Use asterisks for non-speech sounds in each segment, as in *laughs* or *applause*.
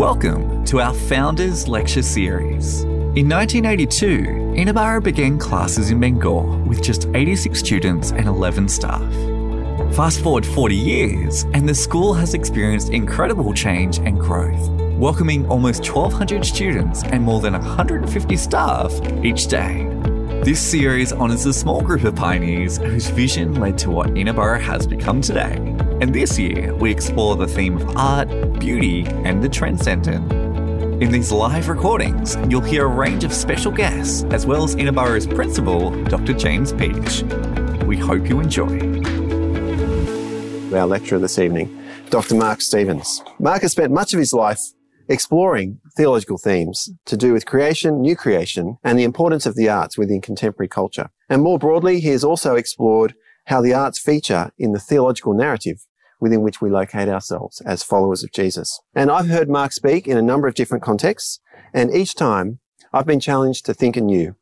Welcome to our Founders Lecture Series. In 1982, Inaburra began classes in Bangor with just 86 students and 11 staff. Fast forward 40 years, and the school has experienced incredible change and growth, welcoming almost 1,200 students and more than 150 staff each day. This series honours a small group of pioneers whose vision led to what Inaburra has become today. And this year, we explore the theme of art, beauty, and the transcendent. In these live recordings, you'll hear a range of special guests, as well as Inaburra's principal, Dr. James Pietsch. We hope you enjoy. Our lecturer this evening, Dr. Mark Stephens. Mark has spent much of his life exploring theological themes to do with creation, new creation, and the importance of the arts within contemporary culture. And more broadly, he has also explored how the arts feature in the theological narrative within which we locate ourselves as followers of Jesus. And I've heard Mark speak in a number of different contexts, and each time I've been challenged to think anew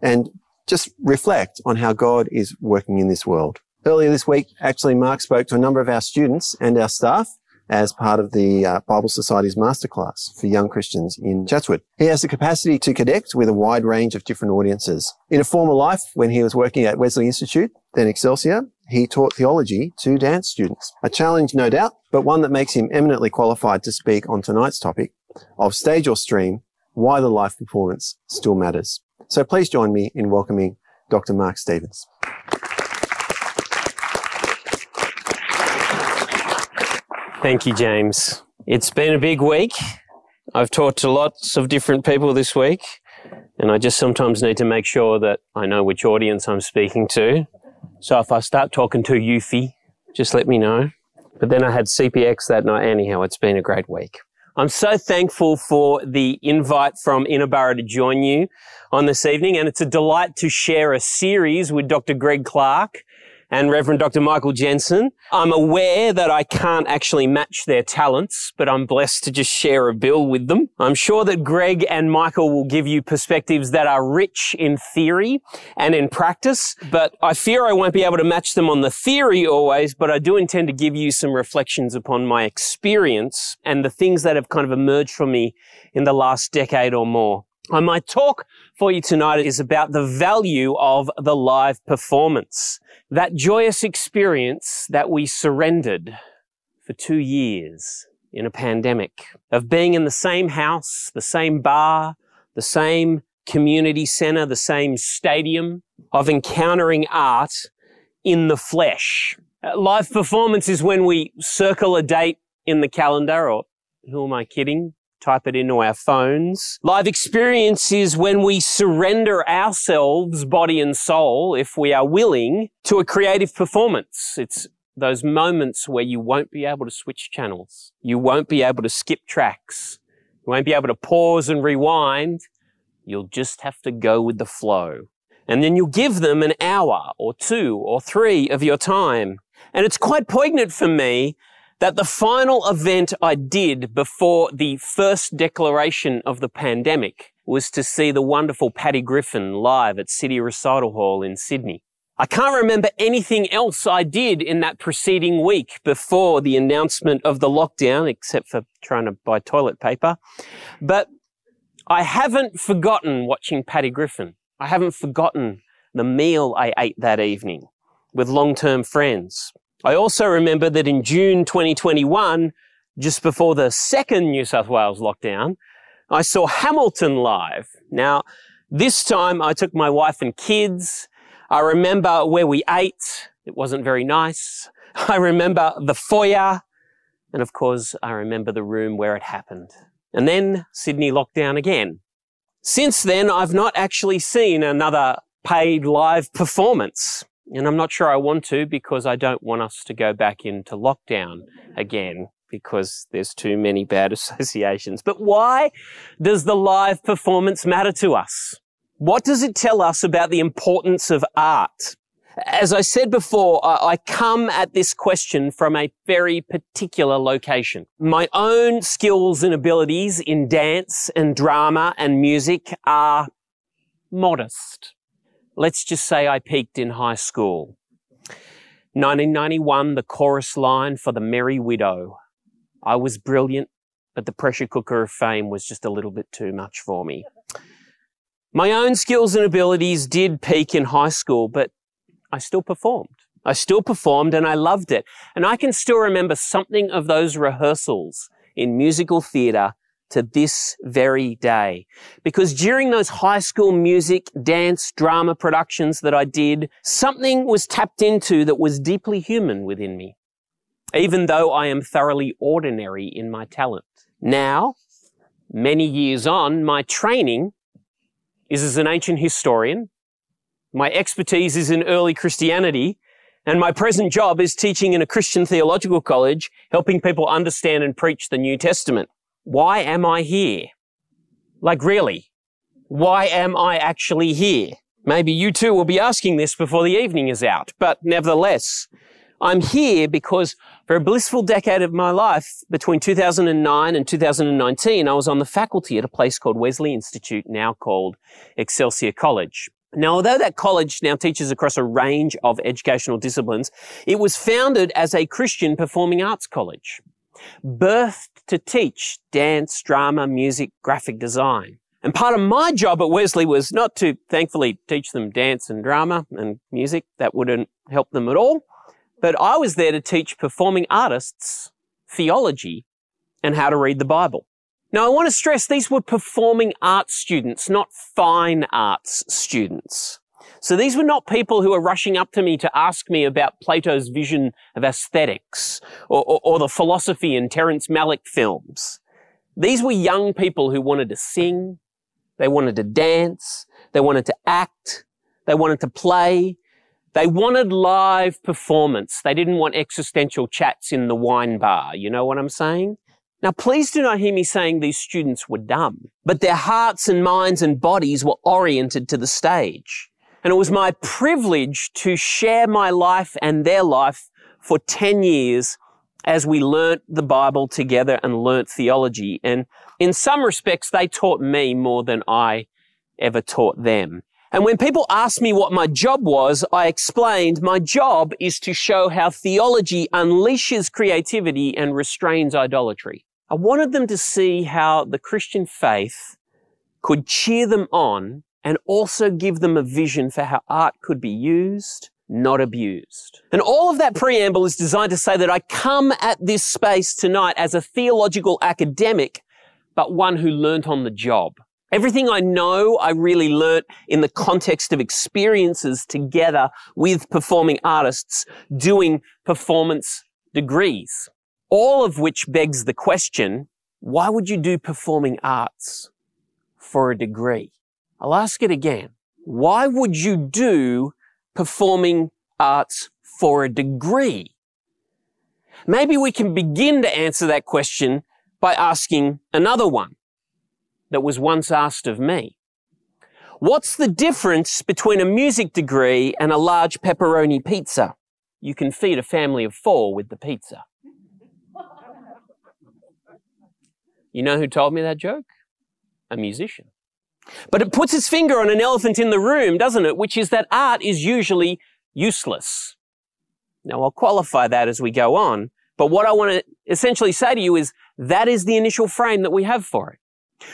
and just reflect on how God is working in this world. Earlier this week, actually, Mark spoke to a number of our students and our staff as part of the uh, Bible Society's masterclass for young Christians in Chatswood. He has the capacity to connect with a wide range of different audiences. In a former life, when he was working at Wesley Institute, then Excelsia, he taught theology to dance students. A challenge, no doubt, but one that makes him eminently qualified to speak on tonight's topic of stage or stream, why the live performance still matters. So please join me in welcoming Dr. Mark Stephens. Thank you, James. It's been a big week. I've talked to lots of different people this week, and I just sometimes need to make sure that I know which audience I'm speaking to. So if I start talking too youthy, just let me know. But then I had CPX that night. Anyhow, it's been a great week. I'm so thankful for the invite from Inaburra to join you on this evening, and it's a delight to share a series with Dr. Greg Clarke and Reverend Dr. Michael Jensen. I'm aware that I can't actually match their talents, but I'm blessed to just share a bill with them. I'm sure that Greg and Michael will give you perspectives that are rich in theory and in practice, but I fear I won't be able to match them on the theory always, but I do intend to give you some reflections upon my experience and the things that have kind of emerged from me in the last decade or more. And my talk for you tonight is about the value of the live performance. That joyous experience that we surrendered for two years in a pandemic of being in the same house, the same bar, the same community center, the same stadium, of encountering art in the flesh. Uh, live performance is when we circle a date in the calendar, or who am I kidding? Type it into our phones. Live experience is when we surrender ourselves, body and soul, if we are willing, to a creative performance. It's those moments where you won't be able to switch channels. You won't be able to skip tracks. You won't be able to pause and rewind. You'll just have to go with the flow. And then you'll give them an hour or two or three of your time. And it's quite poignant for me that the final event I did before the first declaration of the pandemic was to see the wonderful Patty Griffin live at City Recital Hall in Sydney. I can't remember anything else I did in that preceding week before the announcement of the lockdown, except for trying to buy toilet paper. But I haven't forgotten watching Patty Griffin. I haven't forgotten the meal I ate that evening with long-term friends. I also remember that in June 2021, just before the second New South Wales lockdown, I saw Hamilton live. Now, this time I took my wife and kids. I remember where we ate. It wasn't very nice. *laughs* I remember the foyer. And of course, I remember the room where it happened. And then Sydney lockdown again. Since then, I've not actually seen another paid live performance. And I'm not sure I want to because I don't want us to go back into lockdown again because there's too many *laughs* bad associations. But why does the live performance matter to us? What does it tell us about the importance of art? As I said before, I come at this question from a very particular location. My own skills and abilities in dance and drama and music are modest. Let's just say I peaked in high school. 1991, the chorus line for The Merry Widow. I was brilliant. but the pressure cooker of fame was just a little bit too much for me. My own skills and abilities did peak in high school, but I still performed. I still performed and I loved it. And I can still remember something of those rehearsals in musical theatre to this very day. Because during those high school music, dance, drama productions that I did, something was tapped into that was deeply human within me. Even though I am thoroughly ordinary in my talent. Now, many years on, my training is as an ancient historian. My expertise is in early Christianity and my present job is teaching in a Christian theological college, helping people understand and preach the New Testament. Why am I here? Like really? Why am I actually here? Maybe you too will be asking this before the evening is out, but nevertheless, I'm here because for a blissful decade of my life, between 2009 and 2019, I was on the faculty at a place called Wesley Institute, now called Excelsia College. Now, although that college now teaches across a range of educational disciplines, it was founded as a Christian performing arts college, birthed to teach dance, drama, music, graphic design. And part of my job at Wesley was not to thankfully teach them dance and drama and music. That wouldn't help them at all. But I was there to teach performing artists theology and how to read the Bible. Now, I want to stress these were performing arts students, not fine arts students. So these were not people who were rushing up to me to ask me about Plato's vision of aesthetics or, or, or the philosophy in Terrence Malick films. These were young people who wanted to sing, they wanted to dance, they wanted to act, they wanted to play, they wanted live performance. They didn't want existential chats in the wine bar. You know what I'm saying? Now, please do not hear me saying these students were dumb, but their hearts and minds and bodies were oriented to the stage. And it was my privilege to share my life and their life for 10 years as we learnt the Bible together and learnt theology. And in some respects, they taught me more than I ever taught them. And when people asked me what my job was, I explained my job is to show how theology unleashes creativity and restrains idolatry. I wanted them to see how the Christian faith could cheer them on and also give them a vision for how art could be used, not abused. And all of that preamble is designed to say that I come at this space tonight as a theological academic, but one who learnt on the job. Everything I know, I really learnt in the context of experiences together with performing artists doing performance degrees all of which begs the question, why would you do performing arts for a degree? I'll ask it again. Why would you do performing arts for a degree? Maybe we can begin to answer that question by asking another one that was once asked of me. What's the difference between a music degree and a large pepperoni pizza? You can feed a family of four with the pizza. You know who told me that joke? A musician. But it puts its finger on an elephant in the room, doesn't it? Which is that art is usually useless. Now I'll qualify that as we go on, but what I want to essentially say to you is that is the initial frame that we have for it.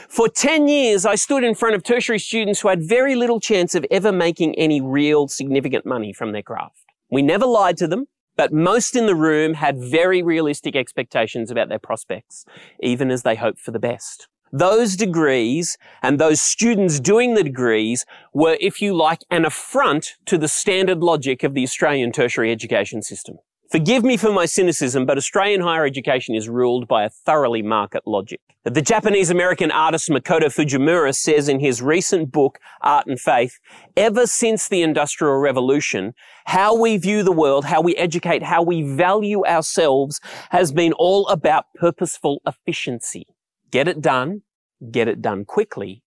For 10 years, I stood in front of tertiary students who had very little chance of ever making any real significant money from their craft. We never lied to them. But most in the room had very realistic expectations about their prospects, even as they hoped for the best. Those degrees and those students doing the degrees were, if you like, an affront to the standard logic of the Australian tertiary education system. Forgive me for my cynicism, but Australian higher education is ruled by a thoroughly market logic. The Japanese American artist Makoto Fujimura says in his recent book, Art and Faith, ever since the Industrial Revolution, how we view the world, how we educate, how we value ourselves has been all about purposeful efficiency. Get it done, get it done quickly,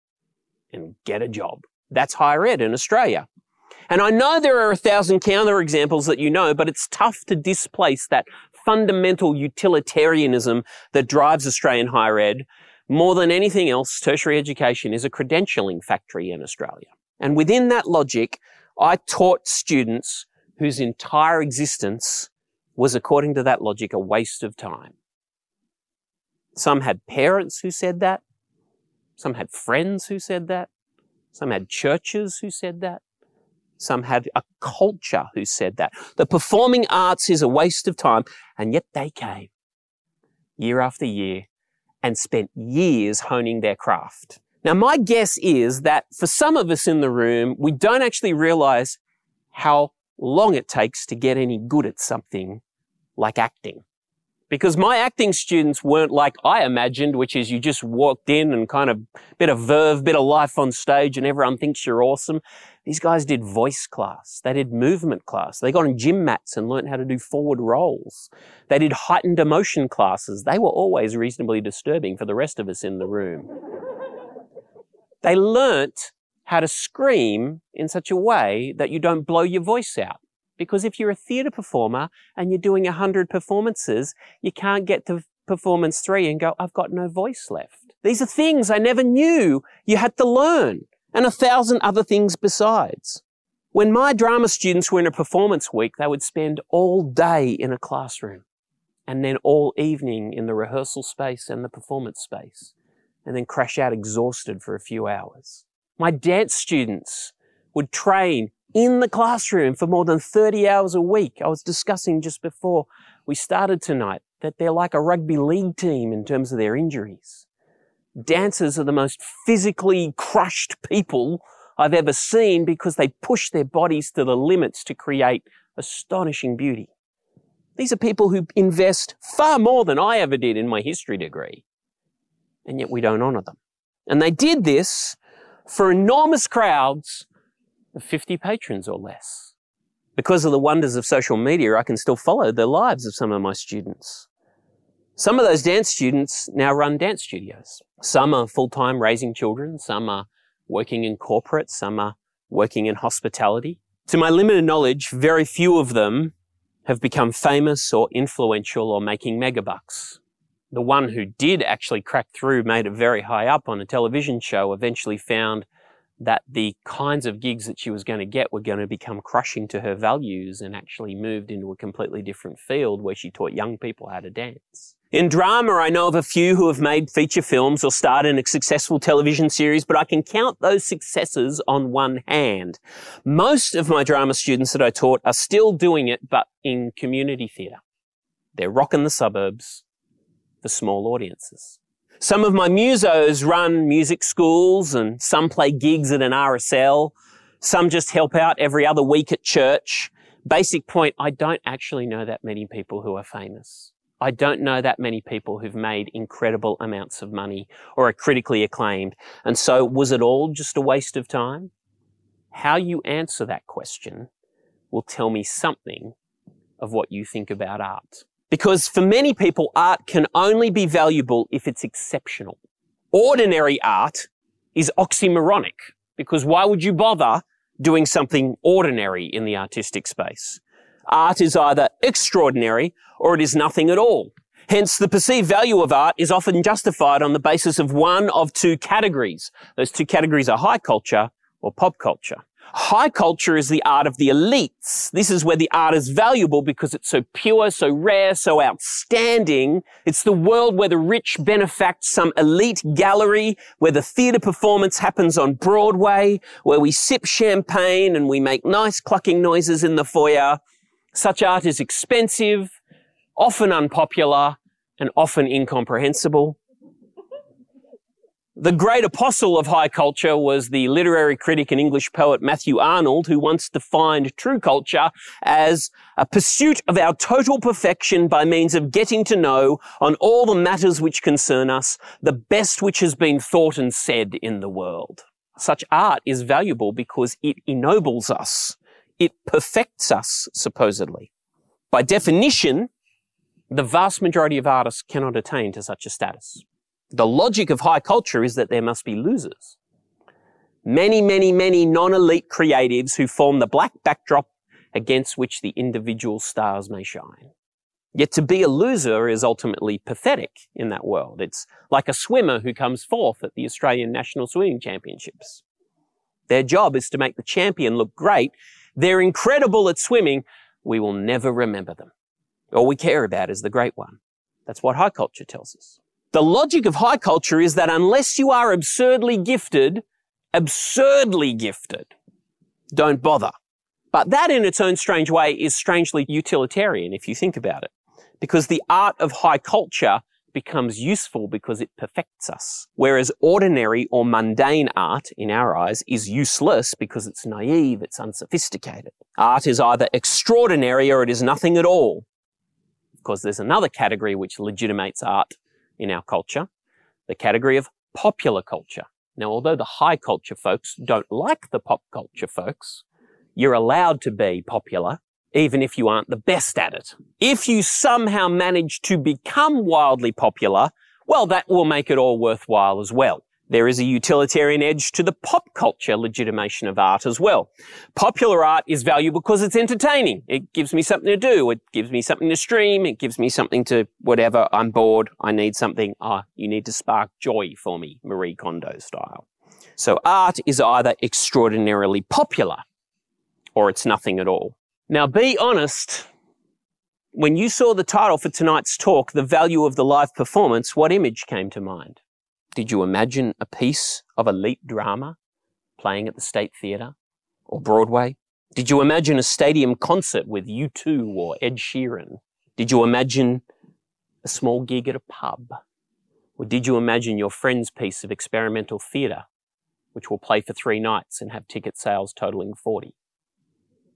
and get a job. That's higher ed in Australia. And I know there are a thousand counter examples that you know, but it's tough to displace that fundamental utilitarianism that drives Australian higher ed. More than anything else, tertiary education is a credentialing factory in Australia. And within that logic, I taught students whose entire existence was, according to that logic, a waste of time. Some had parents who said that. Some had friends who said that. Some had churches who said that. Some had a culture who said that. The performing arts is a waste of time. And yet they came year after year and spent years honing their craft. Now, my guess is that for some of us in the room, we don't actually realize how long it takes to get any good at something like acting. Because my acting students weren't like I imagined, which is you just walked in and kind of bit of verve, bit of life on stage and everyone thinks you're awesome. These guys did voice class. They did movement class. They got on gym mats and learned how to do forward rolls. They did heightened emotion classes. They were always reasonably disturbing for the rest of us in the room. They learnt how to scream in such a way that you don't blow your voice out. Because if you're a theatre performer and you're doing 100 performances, you can't get to performance three and go, I've got no voice left. These are things I never knew you had to learn and a thousand other things besides. When my drama students were in a performance week, they would spend all day in a classroom and then all evening in the rehearsal space and the performance space and then crash out exhausted for a few hours. My dance students would train in the classroom for more than 30 hours a week. I was discussing just before we started tonight that they're like a rugby league team in terms of their injuries. Dancers are the most physically crushed people I've ever seen because they push their bodies to the limits to create astonishing beauty. These are people who invest far more than I ever did in my history degree. And yet we don't honor them. And they did this for enormous crowds 50 patrons or less. Because of the wonders of social media, I can still follow the lives of some of my students. Some of those dance students now run dance studios. Some are full-time raising children. Some are working in corporate. Some are working in hospitality. To my limited knowledge, very few of them have become famous or influential or making megabucks. The one who did actually crack through, made it very high up on a television show, eventually found that the kinds of gigs that she was going to get were going to become crushing to her values and actually moved into a completely different field where she taught young people how to dance. In drama, I know of a few who have made feature films or starred in a successful television series, but I can count those successes on one hand. Most of my drama students that I taught are still doing it, but in community theatre. They're rocking the suburbs for small audiences. Some of my musos run music schools and some play gigs at an RSL. Some just help out every other week at church. Basic point, I don't actually know that many people who are famous. I don't know that many people who've made incredible amounts of money or are critically acclaimed. And so was it all just a waste of time? How you answer that question will tell me something of what you think about art. Because for many people, art can only be valuable if it's exceptional. Ordinary art is oxymoronic because why would you bother doing something ordinary in the artistic space? Art is either extraordinary or it is nothing at all. Hence, the perceived value of art is often justified on the basis of one of two categories. Those two categories are high culture or pop culture. High culture is the art of the elites. This is where the art is valuable because it's so pure, so rare, so outstanding. It's the world where the rich benefact some elite gallery, where the theatre performance happens on Broadway, where we sip champagne and we make nice clucking noises in the foyer. Such art is expensive, often unpopular, and often incomprehensible. The great apostle of high culture was the literary critic and English poet Matthew Arnold, who once defined true culture as a pursuit of our total perfection by means of getting to know on all the matters which concern us the best which has been thought and said in the world. Such art is valuable because it ennobles us. It perfects us, supposedly. By definition, the vast majority of artists cannot attain to such a status. The logic of high culture is that there must be losers. Many, many, many non-elite creatives who form the black backdrop against which the individual stars may shine. Yet to be a loser is ultimately pathetic in that world. It's like a swimmer who comes fourth at the Australian National Swimming Championships. Their job is to make the champion look great. They're incredible at swimming. We will never remember them. All we care about is the great one. That's what high culture tells us. The logic of high culture is that unless you are absurdly gifted, absurdly gifted, don't bother. But that in its own strange way is strangely utilitarian if you think about it. Because the art of high culture becomes useful because it perfects us. Whereas ordinary or mundane art, in our eyes, is useless because it's naive, it's unsophisticated. Art is either extraordinary or it is nothing at all. Of course, there's another category which legitimates art in our culture, the category of popular culture. Now, although the high culture folks don't like the pop culture folks, you're allowed to be popular even if you aren't the best at it. If you somehow manage to become wildly popular, well, that will make it all worthwhile as well. There is a utilitarian edge to the pop culture legitimation of art as well. Popular art is valuable because it's entertaining. It gives me something to do. It gives me something to stream. It gives me something to whatever. I'm bored. I need something. Ah, you need to spark joy for me, Marie Kondo style. So art is either extraordinarily popular or it's nothing at all. Now, be honest. When you saw the title for tonight's talk, The Value of the Live Performance, what image came to mind? Did you imagine a piece of elite drama playing at the State Theatre or Broadway? Did you imagine a stadium concert with U2 or Ed Sheeran? Did you imagine a small gig at a pub? Or did you imagine your friend's piece of experimental theatre, which will play for three nights and have ticket sales totaling 40?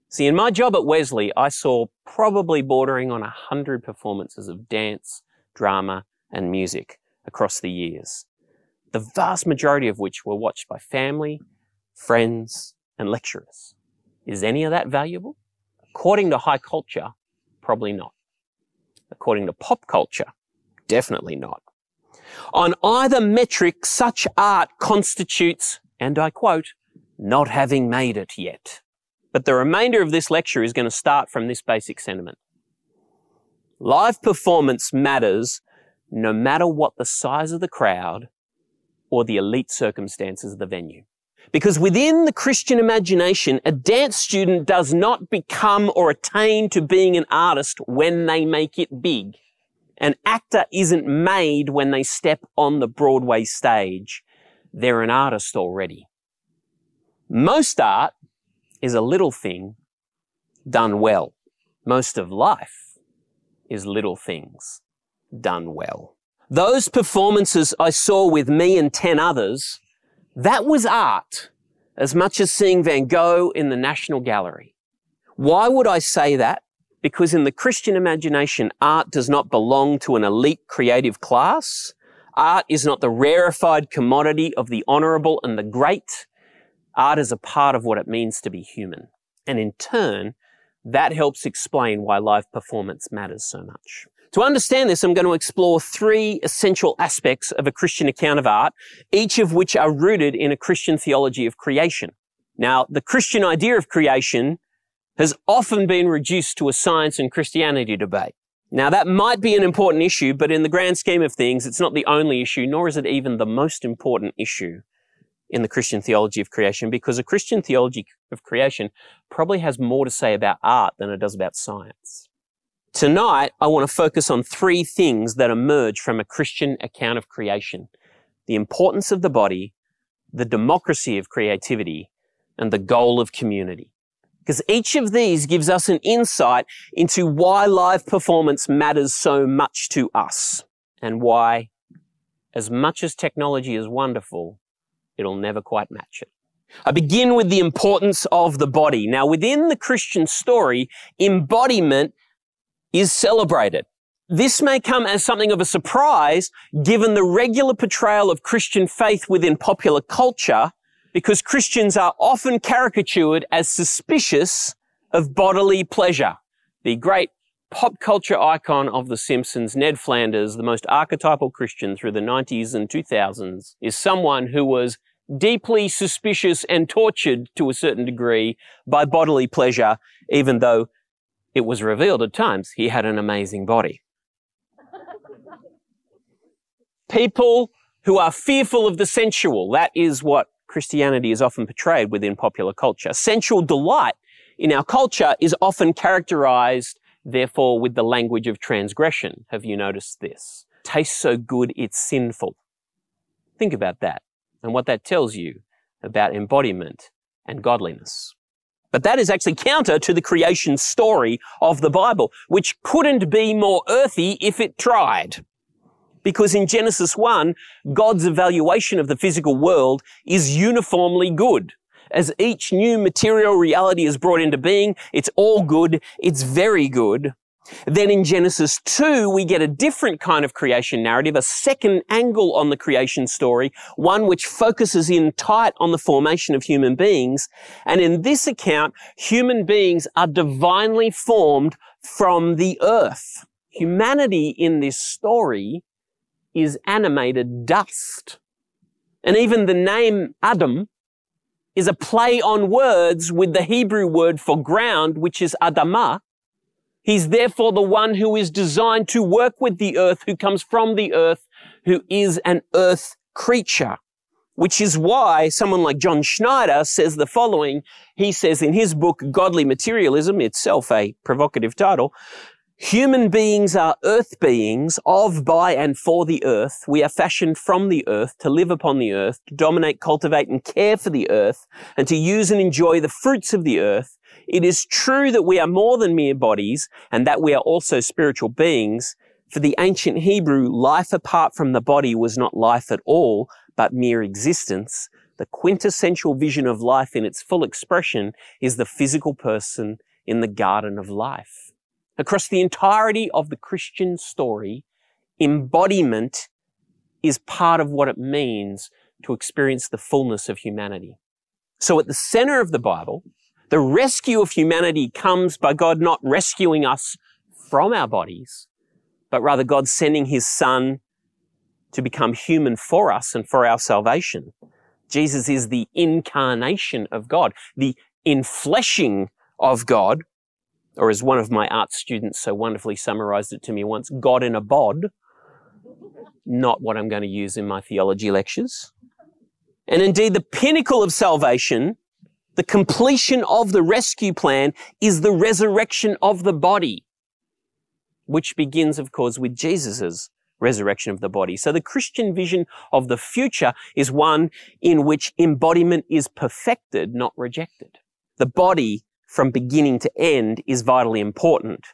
See, in my job at Wesley, I saw probably bordering on a hundred performances of dance, drama, and music across the years. The vast majority of which were watched by family, friends, and lecturers. Is any of that valuable? According to high culture, probably not. According to pop culture, definitely not. On either metric, such art constitutes, and I quote, not having made it yet. But the remainder of this lecture is going to start from this basic sentiment. Live performance matters no matter what the size of the crowd or the elite circumstances of the venue. Because within the Christian imagination, a dance student does not become or attain to being an artist when they make it big. An actor isn't made when they step on the Broadway stage. They're an artist already. Most art is a little thing done well. Most of life is little things done well. Those performances I saw with me and 10 others, that was art as much as seeing Van Gogh in the National Gallery. Why would I say that? Because in the Christian imagination, art does not belong to an elite creative class. Art is not the rarefied commodity of the honorable and the great. Art is a part of what it means to be human. And in turn, that helps explain why live performance matters so much. To understand this, I'm going to explore three essential aspects of a Christian account of art, each of which are rooted in a Christian theology of creation. Now, the Christian idea of creation has often been reduced to a science and Christianity debate. Now, that might be an important issue, but in the grand scheme of things, it's not the only issue, nor is it even the most important issue in the Christian theology of creation because a Christian theology of creation probably has more to say about art than it does about science. Tonight, I want to focus on three things that emerge from a Christian account of creation. The importance of the body, the democracy of creativity, and the goal of community. Because each of these gives us an insight into why live performance matters so much to us and why, as much as technology is wonderful, it'll never quite match it. I begin with the importance of the body. Now, within the Christian story, embodiment is celebrated. This may come as something of a surprise given the regular portrayal of Christian faith within popular culture, because Christians are often caricatured as suspicious of bodily pleasure. The great pop culture icon of The Simpsons, Ned Flanders, the most archetypal Christian through the 90s and 2000s, is someone who was deeply suspicious and tortured to a certain degree by bodily pleasure, even though it was revealed at times he had an amazing body. People who are fearful of the sensual, that is what Christianity is often portrayed within popular culture. Sensual delight in our culture is often characterized therefore with the language of transgression. Have you noticed this? tastes so good it's sinful. Think about that and what that tells you about embodiment and godliness. But that is actually counter to the creation story of the Bible, which couldn't be more earthy if it tried. Because in Genesis 1, God's evaluation of the physical world is uniformly good. As each new material reality is brought into being, it's all good, it's very good. Then in Genesis 2, we get a different kind of creation narrative, a second angle on the creation story, one which focuses in tight on the formation of human beings. And in this account, human beings are divinely formed from the earth. Humanity in this story is animated dust. And even the name Adam is a play on words with the Hebrew word for ground, which is Adamah. He's therefore the one who is designed to work with the earth, who comes from the earth, who is an earth creature. Which is why someone like John Schneider says the following. He says in his book, Godly Materialism, itself a provocative title, Human beings are earth beings of, by, and for the earth. We are fashioned from the earth to live upon the earth, to dominate, cultivate, and care for the earth, and to use and enjoy the fruits of the earth. It is true that we are more than mere bodies, and that we are also spiritual beings. For the ancient Hebrew, life apart from the body was not life at all, but mere existence. The quintessential vision of life in its full expression is the physical person in the garden of life. Across the entirety of the Christian story, embodiment is part of what it means to experience the fullness of humanity. So at the center of the Bible, the rescue of humanity comes by God not rescuing us from our bodies, but rather God sending his son to become human for us and for our salvation. Jesus is the incarnation of God, the infleshing of God or as one of my art students so wonderfully summarized it to me once, God in a bod, not what I'm going to use in my theology lectures. And indeed, the pinnacle of salvation, the completion of the rescue plan is the resurrection of the body, which begins, of course, with Jesus' resurrection of the body. So the Christian vision of the future is one in which embodiment is perfected, not rejected. The body from beginning to end is vitally important.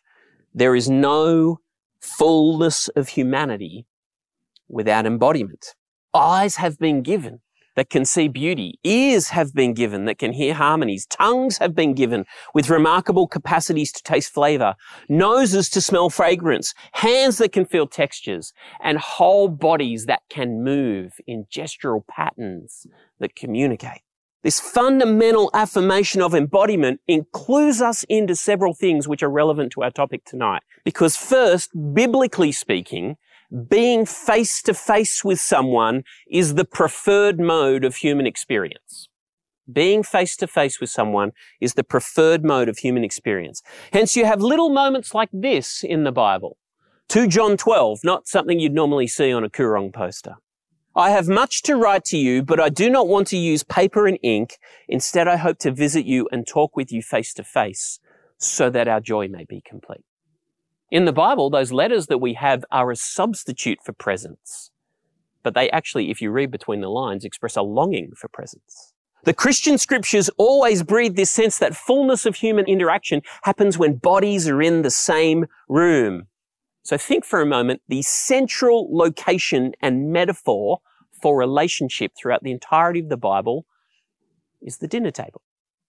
There is no fullness of humanity without embodiment. Eyes have been given that can see beauty. Ears have been given that can hear harmonies. Tongues have been given with remarkable capacities to taste flavor. Noses to smell fragrance. Hands that can feel textures. And whole bodies that can move in gestural patterns that communicate. This fundamental affirmation of embodiment includes us into several things which are relevant to our topic tonight. Because first, biblically speaking, being face to face with someone is the preferred mode of human experience. Being face to face with someone is the preferred mode of human experience. Hence, you have little moments like this in the Bible. 2 John 12, not something you'd normally see on a Koorong poster. I have much to write to you, but I do not want to use paper and ink. Instead, I hope to visit you and talk with you face to face so that our joy may be complete. In the Bible, those letters that we have are a substitute for presence, but they actually, if you read between the lines, express a longing for presence. The Christian scriptures always breathe this sense that fullness of human interaction happens when bodies are in the same room. So think for a moment the central location and metaphor for relationship throughout the entirety of the Bible is the dinner table,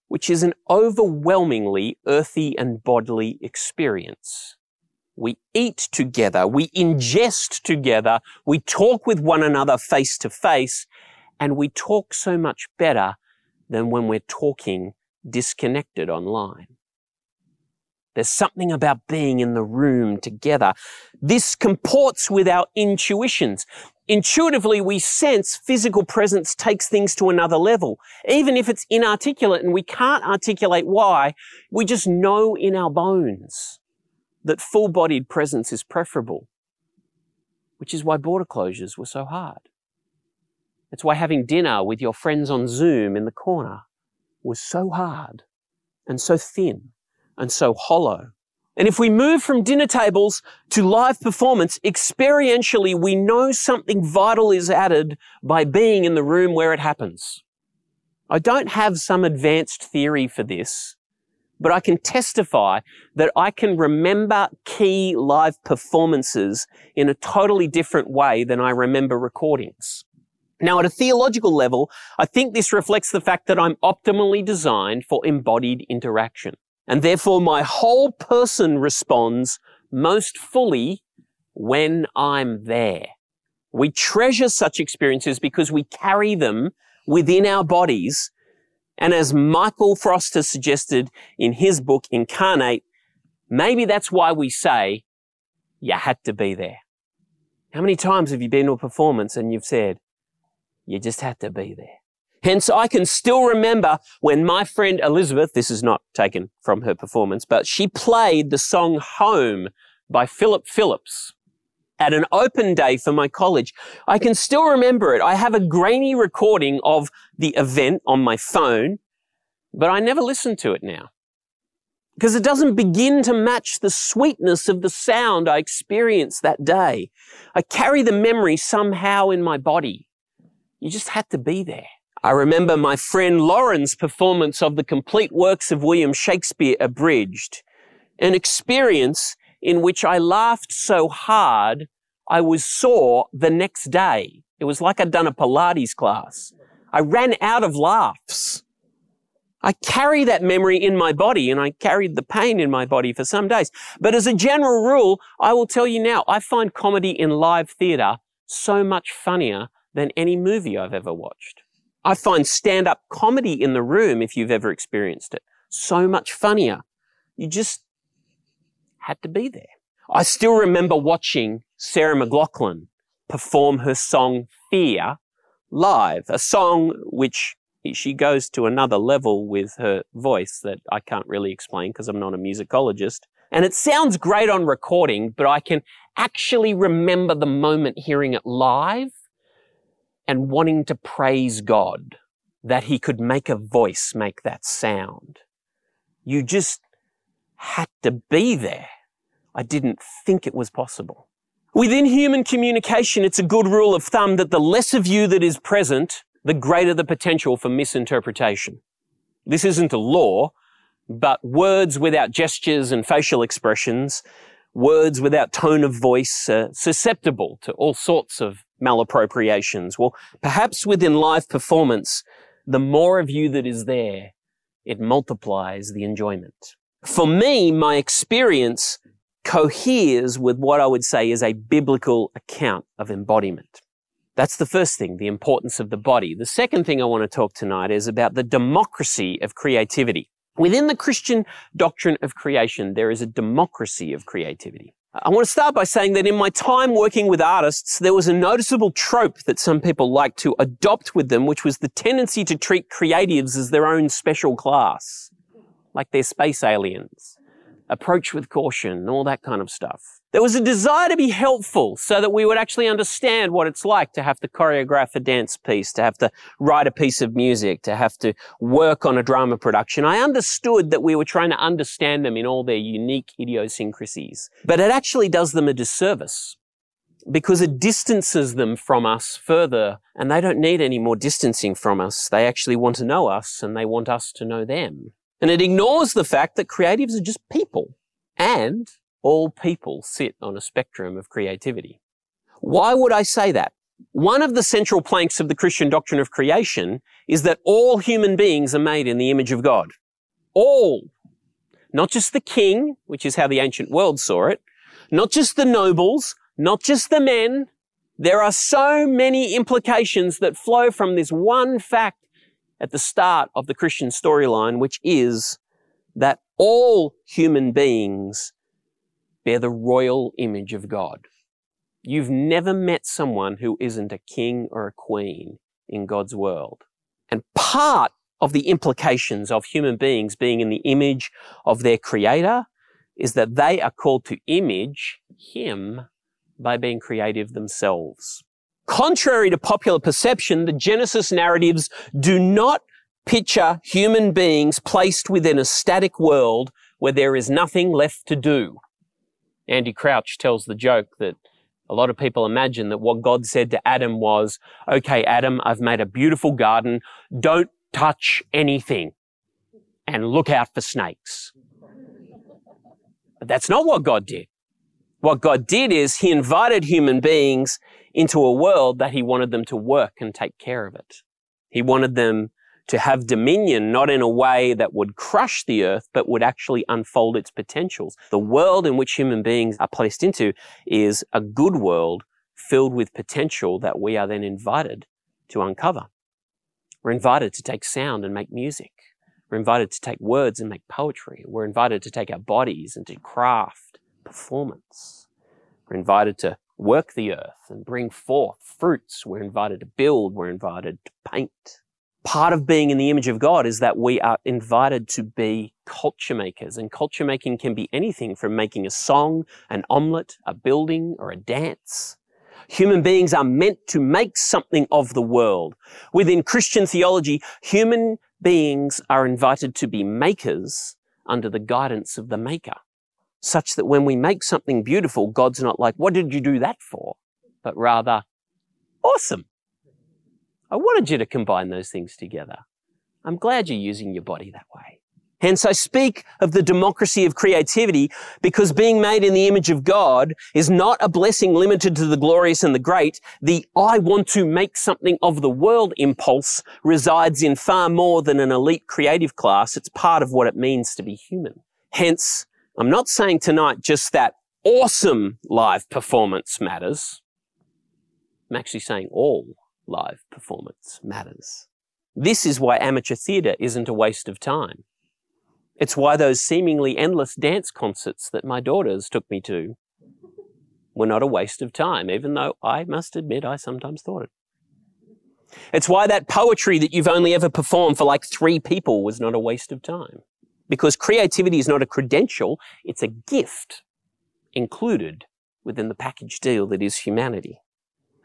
which is an overwhelmingly earthy and bodily experience. We eat together, we ingest together, we talk with one another face to face, and we talk so much better than when we're talking disconnected online. There's something about being in the room together. This comports with our intuitions. Intuitively, we sense physical presence takes things to another level. Even if it's inarticulate and we can't articulate why, we just know in our bones that full-bodied presence is preferable. Which is why border closures were so hard. It's why having dinner with your friends on Zoom in the corner was so hard and so thin and so hollow. And if we move from dinner tables to live performance, experientially, we know something vital is added by being in the room where it happens. I don't have some advanced theory for this, but I can testify that I can remember key live performances in a totally different way than I remember recordings. Now, at a theological level, I think this reflects the fact that I'm optimally designed for embodied interaction. And therefore, my whole person responds most fully when I'm there. We treasure such experiences because we carry them within our bodies. And as Michael Frost has suggested in his book, Incarnate, maybe that's why we say, you had to be there. How many times have you been to a performance and you've said, you just had to be there. Hence, I can still remember when my friend Elizabeth, this is not taken from her performance, but she played the song Home by Philip Phillips at an open day for my college. I can still remember it. I have a grainy recording of the event on my phone, but I never listen to it now because it doesn't begin to match the sweetness of the sound I experienced that day. I carry the memory somehow in my body. You just had to be there. I remember my friend Lauren's performance of the complete works of William Shakespeare abridged, an experience in which I laughed so hard I was sore the next day. It was like I'd done a Pilates class. I ran out of laughs. I carry that memory in my body and I carried the pain in my body for some days. But as a general rule, I will tell you now, I find comedy in live theatre so much funnier than any movie I've ever watched. I find stand up comedy in the room, if you've ever experienced it, so much funnier. You just had to be there. I still remember watching Sarah McLachlan perform her song Fear live, a song which she goes to another level with her voice that I can't really explain because I'm not a musicologist. And it sounds great on recording, but I can actually remember the moment hearing it live and wanting to praise God that he could make a voice make that sound. You just had to be there. I didn't think it was possible. Within human communication, it's a good rule of thumb that the less of you that is present, the greater the potential for misinterpretation. This isn't a law, but words without gestures and facial expressions, words without tone of voice are susceptible to all sorts of malappropriations. Well, perhaps within live performance, the more of you that is there, it multiplies the enjoyment. For me, my experience coheres with what I would say is a biblical account of embodiment. That's the first thing, the importance of the body. The second thing I want to talk tonight is about the democracy of creativity. Within the Christian doctrine of creation, there is a democracy of creativity. I want to start by saying that in my time working with artists, there was a noticeable trope that some people like to adopt with them, which was the tendency to treat creatives as their own special class, like they're space aliens. Approach with caution, all that kind of stuff. There was a desire to be helpful so that we would actually understand what it's like to have to choreograph a dance piece, to have to write a piece of music, to have to work on a drama production. I understood that we were trying to understand them in all their unique idiosyncrasies, but it actually does them a disservice because it distances them from us further and they don't need any more distancing from us. They actually want to know us and they want us to know them. And it ignores the fact that creatives are just people and all people sit on a spectrum of creativity. Why would I say that? One of the central planks of the Christian doctrine of creation is that all human beings are made in the image of God. All. Not just the king, which is how the ancient world saw it, not just the nobles, not just the men. There are so many implications that flow from this one fact at the start of the Christian storyline, which is that all human beings bear the royal image of God. You've never met someone who isn't a king or a queen in God's world. And part of the implications of human beings being in the image of their creator is that they are called to image him by being creative themselves. Contrary to popular perception, the Genesis narratives do not picture human beings placed within a static world where there is nothing left to do. Andy Crouch tells the joke that a lot of people imagine that what God said to Adam was, okay, Adam, I've made a beautiful garden. Don't touch anything and look out for snakes. But that's not what God did. What God did is he invited human beings into a world that he wanted them to work and take care of it. He wanted them to have dominion, not in a way that would crush the earth, but would actually unfold its potentials. The world in which human beings are placed into is a good world filled with potential that we are then invited to uncover. We're invited to take sound and make music. We're invited to take words and make poetry. We're invited to take our bodies and to craft performance. We're invited to work the earth and bring forth fruits. We're invited to build. We're invited to paint part of being in the image of God is that we are invited to be culture makers. And culture making can be anything from making a song, an omelette, a building, or a dance. Human beings are meant to make something of the world. Within Christian theology, human beings are invited to be makers under the guidance of the maker. Such that when we make something beautiful, God's not like, what did you do that for? But rather, awesome. I wanted you to combine those things together. I'm glad you're using your body that way. Hence, I speak of the democracy of creativity because being made in the image of God is not a blessing limited to the glorious and the great. The I want to make something of the world impulse resides in far more than an elite creative class. It's part of what it means to be human. Hence, I'm not saying tonight just that awesome live performance matters. I'm actually saying all live performance matters. This is why amateur theatre isn't a waste of time. It's why those seemingly endless dance concerts that my daughters took me to were not a waste of time, even though I must admit I sometimes thought it. It's why that poetry that you've only ever performed for like three people was not a waste of time. Because creativity is not a credential, it's a gift included within the package deal that is humanity.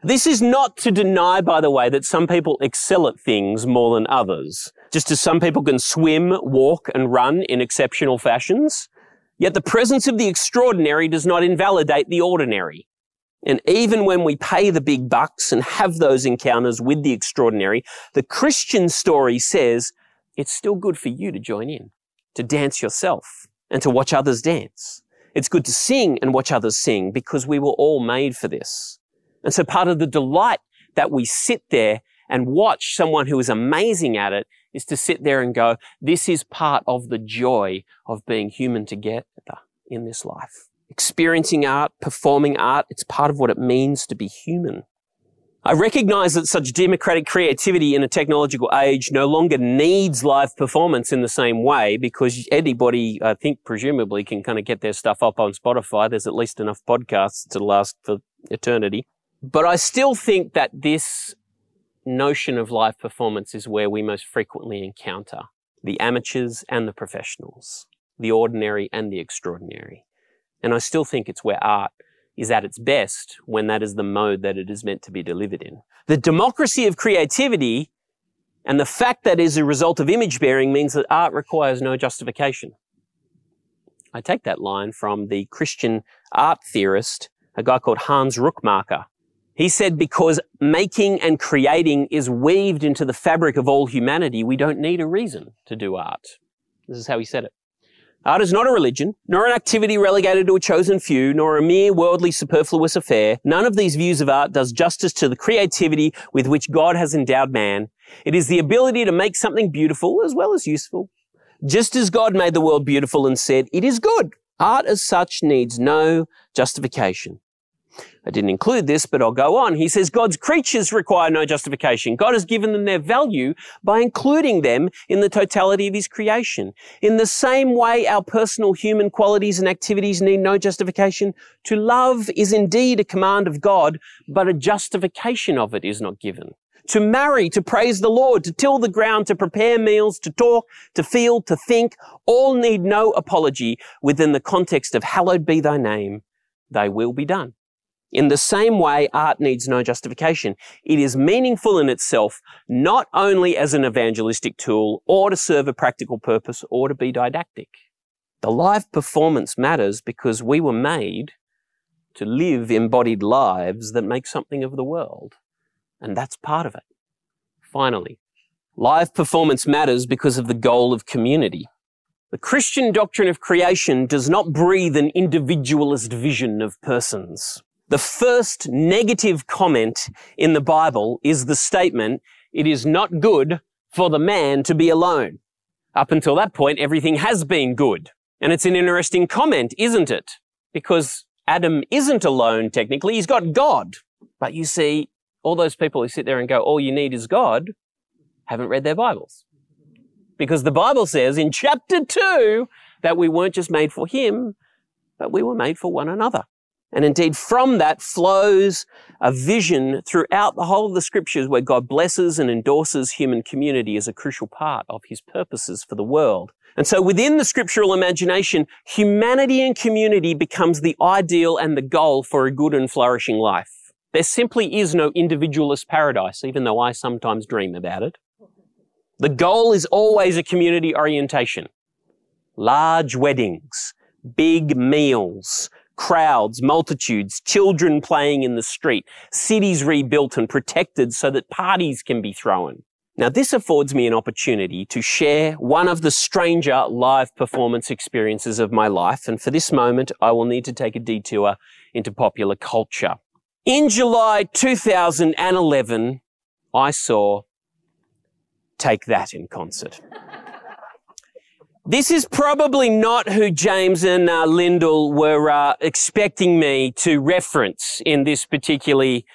This is not to deny, by the way, that some people excel at things more than others. Just as some people can swim, walk, and run in exceptional fashions, yet the presence of the extraordinary does not invalidate the ordinary. And even when we pay the big bucks and have those encounters with the extraordinary, the Christian story says it's still good for you to join in, to dance yourself, and to watch others dance. It's good to sing and watch others sing because we were all made for this. And so part of the delight that we sit there and watch someone who is amazing at it is to sit there and go, this is part of the joy of being human together in this life. Experiencing art, performing art, it's part of what it means to be human. I recognize that such democratic creativity in a technological age no longer needs live performance in the same way because anybody, I think, presumably can kind of get their stuff up on Spotify. There's at least enough podcasts to last for eternity. But I still think that this notion of live performance is where we most frequently encounter the amateurs and the professionals, the ordinary and the extraordinary. And I still think it's where art is at its best when that is the mode that it is meant to be delivered in. The democracy of creativity and the fact that is a result of image bearing means that art requires no justification. I take that line from the Christian art theorist, a guy called Hans Rookmaaker, he said, because making and creating is weaved into the fabric of all humanity, we don't need a reason to do art. This is how he said it. Art is not a religion, nor an activity relegated to a chosen few, nor a mere worldly superfluous affair. None of these views of art does justice to the creativity with which God has endowed man. It is the ability to make something beautiful as well as useful. Just as God made the world beautiful and said, it is good. Art as such needs no justification. I didn't include this, but I'll go on. He says God's creatures require no justification. God has given them their value by including them in the totality of his creation. In the same way, our personal human qualities and activities need no justification. To love is indeed a command of God, but a justification of it is not given. To marry, to praise the Lord, to till the ground, to prepare meals, to talk, to feel, to think, all need no apology within the context of hallowed be thy name. Thy will be done. In the same way, art needs no justification. It is meaningful in itself, not only as an evangelistic tool or to serve a practical purpose or to be didactic. The live performance matters because we were made to live embodied lives that make something of the world. And that's part of it. Finally, live performance matters because of the goal of community. The Christian doctrine of creation does not breathe an individualist vision of persons. The first negative comment in the Bible is the statement, it is not good for the man to be alone. Up until that point, everything has been good. And it's an interesting comment, isn't it? Because Adam isn't alone technically, he's got God. But you see, all those people who sit there and go, all you need is God, haven't read their Bibles. Because the Bible says in chapter two that we weren't just made for him, but we were made for one another. And indeed, from that flows a vision throughout the whole of the scriptures where God blesses and endorses human community as a crucial part of his purposes for the world. And so within the scriptural imagination, humanity and community becomes the ideal and the goal for a good and flourishing life. There simply is no individualist paradise, even though I sometimes dream about it. The goal is always a community orientation. Large weddings, big meals, crowds, multitudes, children playing in the street, cities rebuilt and protected so that parties can be thrown. Now, this affords me an opportunity to share one of the stranger live performance experiences of my life. And for this moment, I will need to take a detour into popular culture. In July 2011, I saw Take That in concert. *laughs* This is probably not who James and uh, Lyndall were uh, expecting me to reference in this particularly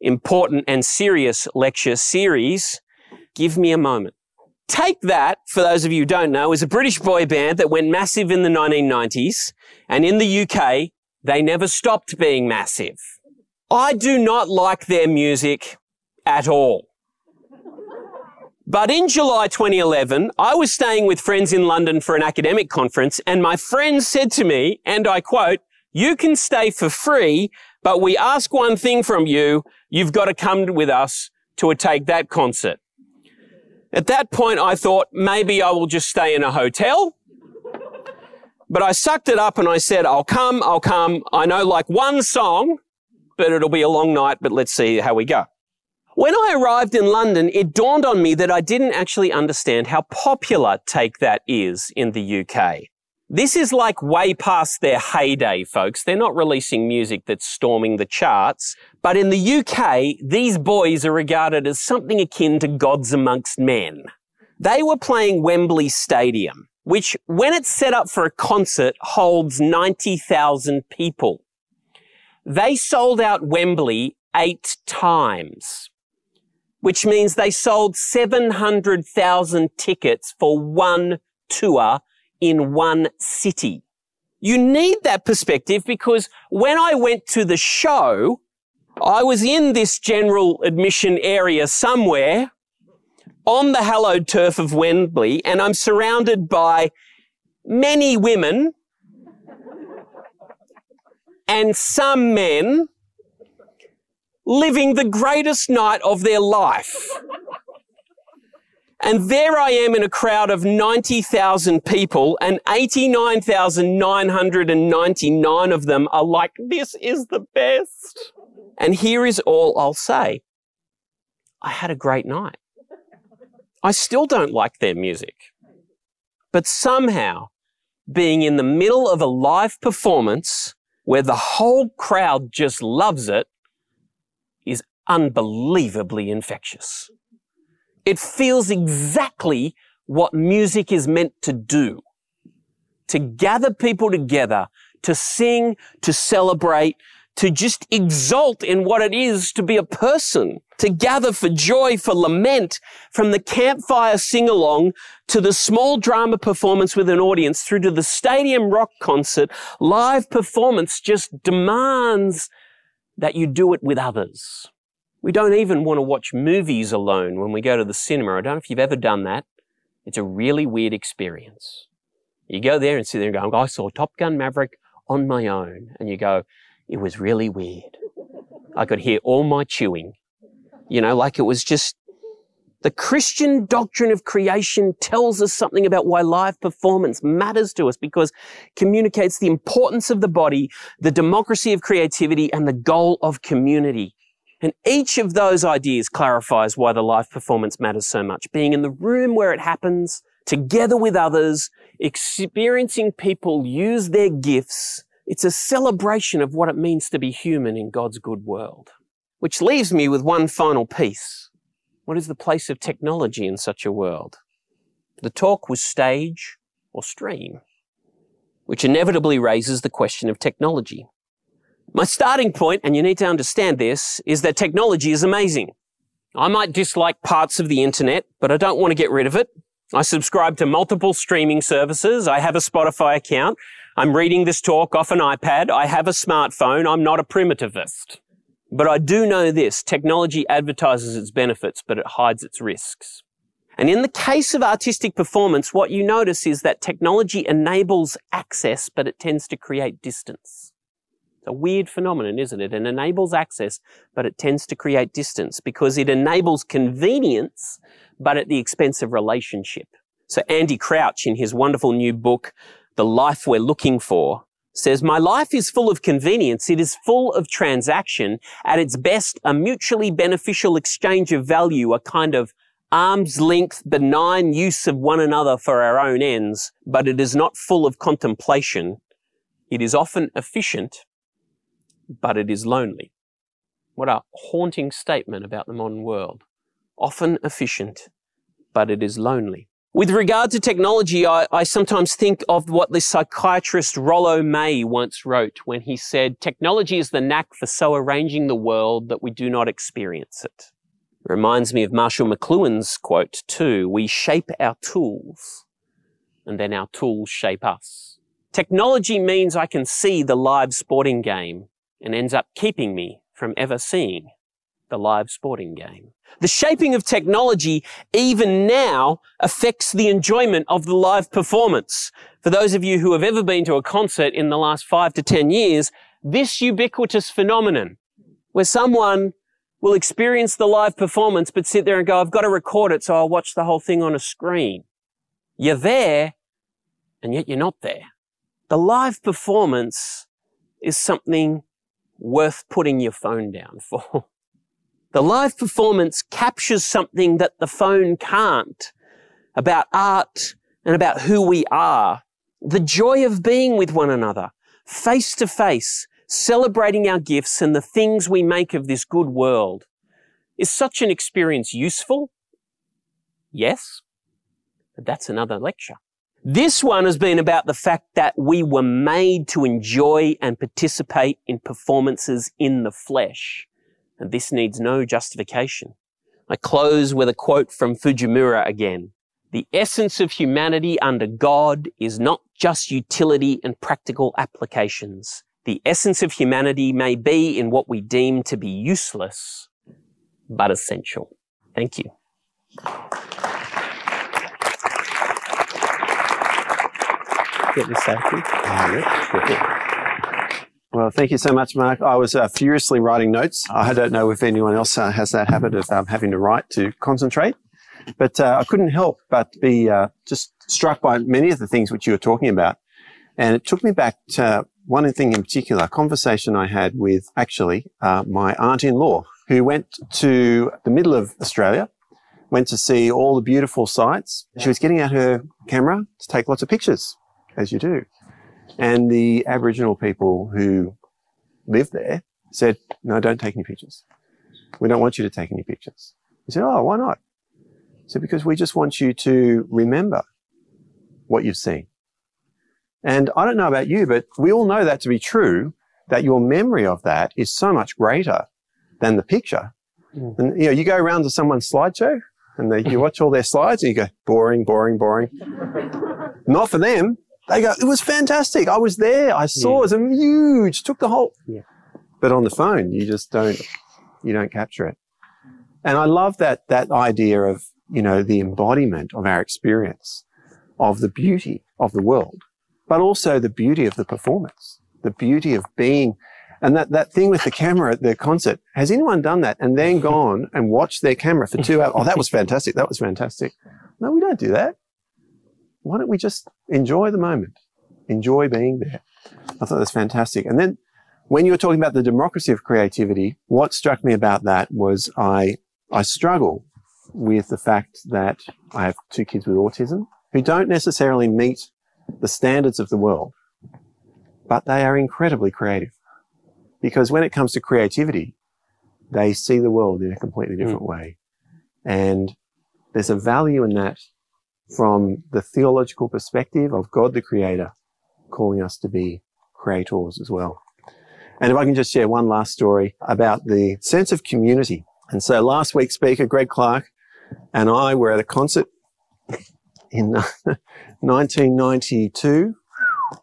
important and serious lecture series. Give me a moment. Take That, for those of you who don't know, is a British boy band that went massive in the 1990s. And in the UK, they never stopped being massive. I do not like their music at all. But in July 2011, I was staying with friends in London for an academic conference and my friends said to me, and I quote, you can stay for free, but we ask one thing from you. You've got to come with us to a Take That concert. At that point, I thought maybe I will just stay in a hotel. But I sucked it up and I said, I'll come, I'll come. I know like one song, but it'll be a long night, but let's see how we go. When I arrived in London, it dawned on me that I didn't actually understand how popular Take That is in the UK. This is like way past their heyday, folks. They're not releasing music that's storming the charts. But in the UK, these boys are regarded as something akin to gods amongst men. They were playing Wembley Stadium, which when it's set up for a concert holds 90,000 people. They sold out Wembley eight times which means they sold 700,000 tickets for one tour in one city. You need that perspective because when I went to the show, I was in this general admission area somewhere on the hallowed turf of Wembley and I'm surrounded by many women and some men living the greatest night of their life. And there I am in a crowd of 90,000 people and 89,999 of them are like, this is the best. And here is all I'll say. I had a great night. I still don't like their music. But somehow, being in the middle of a live performance where the whole crowd just loves it unbelievably infectious. It feels exactly what music is meant to do. To gather people together, to sing, to celebrate, to just exult in what it is to be a person, to gather for joy, for lament, from the campfire sing-along to the small drama performance with an audience through to the stadium rock concert, live performance just demands that you do it with others. We don't even want to watch movies alone when we go to the cinema. I don't know if you've ever done that. It's a really weird experience. You go there and sit there and go, oh, I saw Top Gun Maverick on my own. And you go, it was really weird. I could hear all my chewing. You know, like it was just The Christian doctrine of creation tells us something about why live performance matters to us because communicates the importance of the body, the democracy of creativity, and the goal of community. And each of those ideas clarifies why the live performance matters so much. Being in the room where it happens, together with others, experiencing people use their gifts. It's a celebration of what it means to be human in God's good world. Which leaves me with one final piece. What is the place of technology in such a world? The talk was stage or stream, which inevitably raises the question of technology. My starting point, and you need to understand this, is that technology is amazing. I might dislike parts of the internet, but I don't want to get rid of it. I subscribe to multiple streaming services. I have a Spotify account. I'm reading this talk off an iPad. I have a smartphone. I'm not a primitivist. But I do know this. Technology advertises its benefits, but it hides its risks. And in the case of artistic performance, what you notice is that technology enables access, but it tends to create distance. A weird phenomenon, isn't it? It enables access, but it tends to create distance because it enables convenience, but at the expense of relationship. So Andy Crouch in his wonderful new book, The Life We're Looking For, says, my life is full of convenience. It is full of transaction. At its best, a mutually beneficial exchange of value, a kind of arm's length benign use of one another for our own ends, but it is not full of contemplation. It is often efficient, but it is lonely. What a haunting statement about the modern world. Often efficient, but it is lonely. With regard to technology, I, I, sometimes think of what the psychiatrist Rollo May once wrote when he said, technology is the knack for so arranging the world that we do not experience it. it reminds me of Marshall McLuhan's quote too, we shape our tools and then our tools shape us. Technology means I can see the live sporting game and ends up keeping me from ever seeing the live sporting game. The shaping of technology, even now, affects the enjoyment of the live performance. For those of you who have ever been to a concert in the last five to ten years, this ubiquitous phenomenon, where someone will experience the live performance, but sit there and go, I've got to record it, so I'll watch the whole thing on a screen. You're there, and yet you're not there. The live performance is something worth putting your phone down for. The live performance captures something that the phone can't about art and about who we are. The joy of being with one another, face to face, celebrating our gifts and the things we make of this good world. Is such an experience useful? Yes, but that's another lecture. This one has been about the fact that we were made to enjoy and participate in performances in the flesh and this needs no justification. I close with a quote from Fujimura again. The essence of humanity under God is not just utility and practical applications. The essence of humanity may be in what we deem to be useless, but essential. Thank you. This well, thank you so much, Mark. I was uh, furiously writing notes. I don't know if anyone else uh, has that habit of um, having to write to concentrate, but uh, I couldn't help but be uh, just struck by many of the things which you were talking about. And it took me back to one thing in particular, a conversation I had with actually uh, my aunt-in-law who went to the middle of Australia, went to see all the beautiful sights. She was getting out her camera to take lots of pictures, as you do. And the Aboriginal people who live there said, no, don't take any pictures. We don't want you to take any pictures. He said, oh, why not? He said, because we just want you to remember what you've seen. And I don't know about you, but we all know that to be true, that your memory of that is so much greater than the picture. Mm. And, you know, you go around to someone's slideshow and they, you watch all their slides and you go, boring, boring, boring. *laughs* Not for them. They go, it was fantastic. I was there. I saw yeah. it was huge. Took the whole. Yeah. But on the phone, you just don't, you don't capture it. And I love that, that idea of, you know, the embodiment of our experience of the beauty of the world, but also the beauty of the performance, the beauty of being And that, that thing with the camera at the concert, has anyone done that and then gone and watched their camera for two hours? Oh, that was fantastic. That was fantastic. No, we don't do that. Why don't we just enjoy the moment? Enjoy being there. I thought that's fantastic. And then when you were talking about the democracy of creativity, what struck me about that was I, I struggle with the fact that I have two kids with autism who don't necessarily meet the standards of the world, but they are incredibly creative. Because when it comes to creativity, they see the world in a completely different mm. way. And there's a value in that from the theological perspective of God the Creator calling us to be creators as well. And if I can just share one last story about the sense of community. And so last week's speaker, Greg Clarke, and I were at a concert in *laughs* 1992.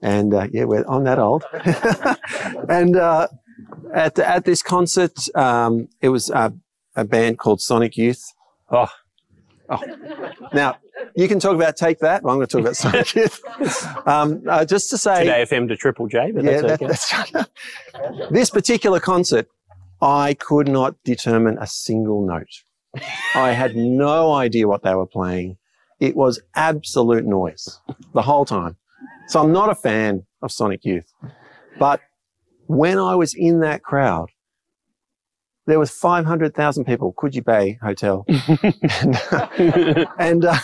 And uh, yeah, we're, I'm that old. *laughs* and uh, at at this concert, um, it was a, a, band called Sonic Youth. Oh. Oh. Now you can talk about take that. Well, I'm going to talk about Sonic Youth. *laughs* Um, uh, just to say, 2Day FM to Triple J, but yeah, that's okay. That, this particular concert, I could not determine a single note. I had no idea what they were playing. It was absolute noise the whole time. So I'm not a fan of Sonic Youth, but when I was in that crowd, there was 500,000 people, Coogee Bay Hotel. *laughs* *laughs* and, uh, *laughs* and uh,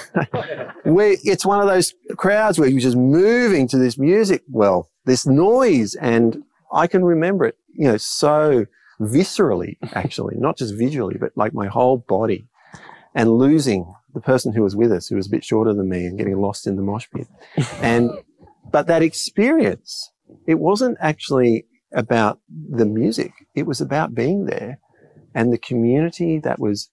it's one of those crowds where you're just moving to this music, well, this noise. And I can remember it, you know, so viscerally, actually, not just visually, but like my whole body and losing the person who was with us, who was a bit shorter than me and getting lost in the mosh pit. And, but that experience, it wasn't actually about the music. It was about being there and the community that was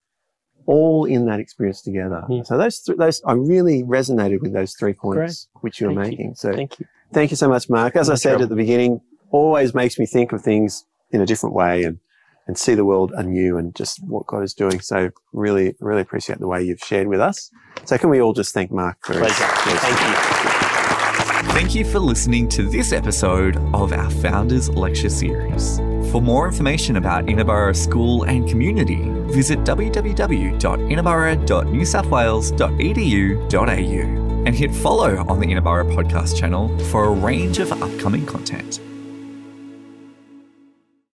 all in that experience together. Yeah. So those, th- those, I really resonated with those three points Great. which you were making. You. So thank you. Thank you so much, Mark. As no I said trouble. at the beginning, always makes me think of things in a different way and, and see the world anew and just what God is doing. So really, really appreciate the way you've shared with us. So can we all just thank Mark for Pleasure. His, thank you. Thank you for listening to this episode of our Founders Lecture Series. For more information about Inaburra School and Community, visit www.inaburra.newsouthwales.edu.au and hit follow on the Inaburra podcast channel for a range of upcoming content.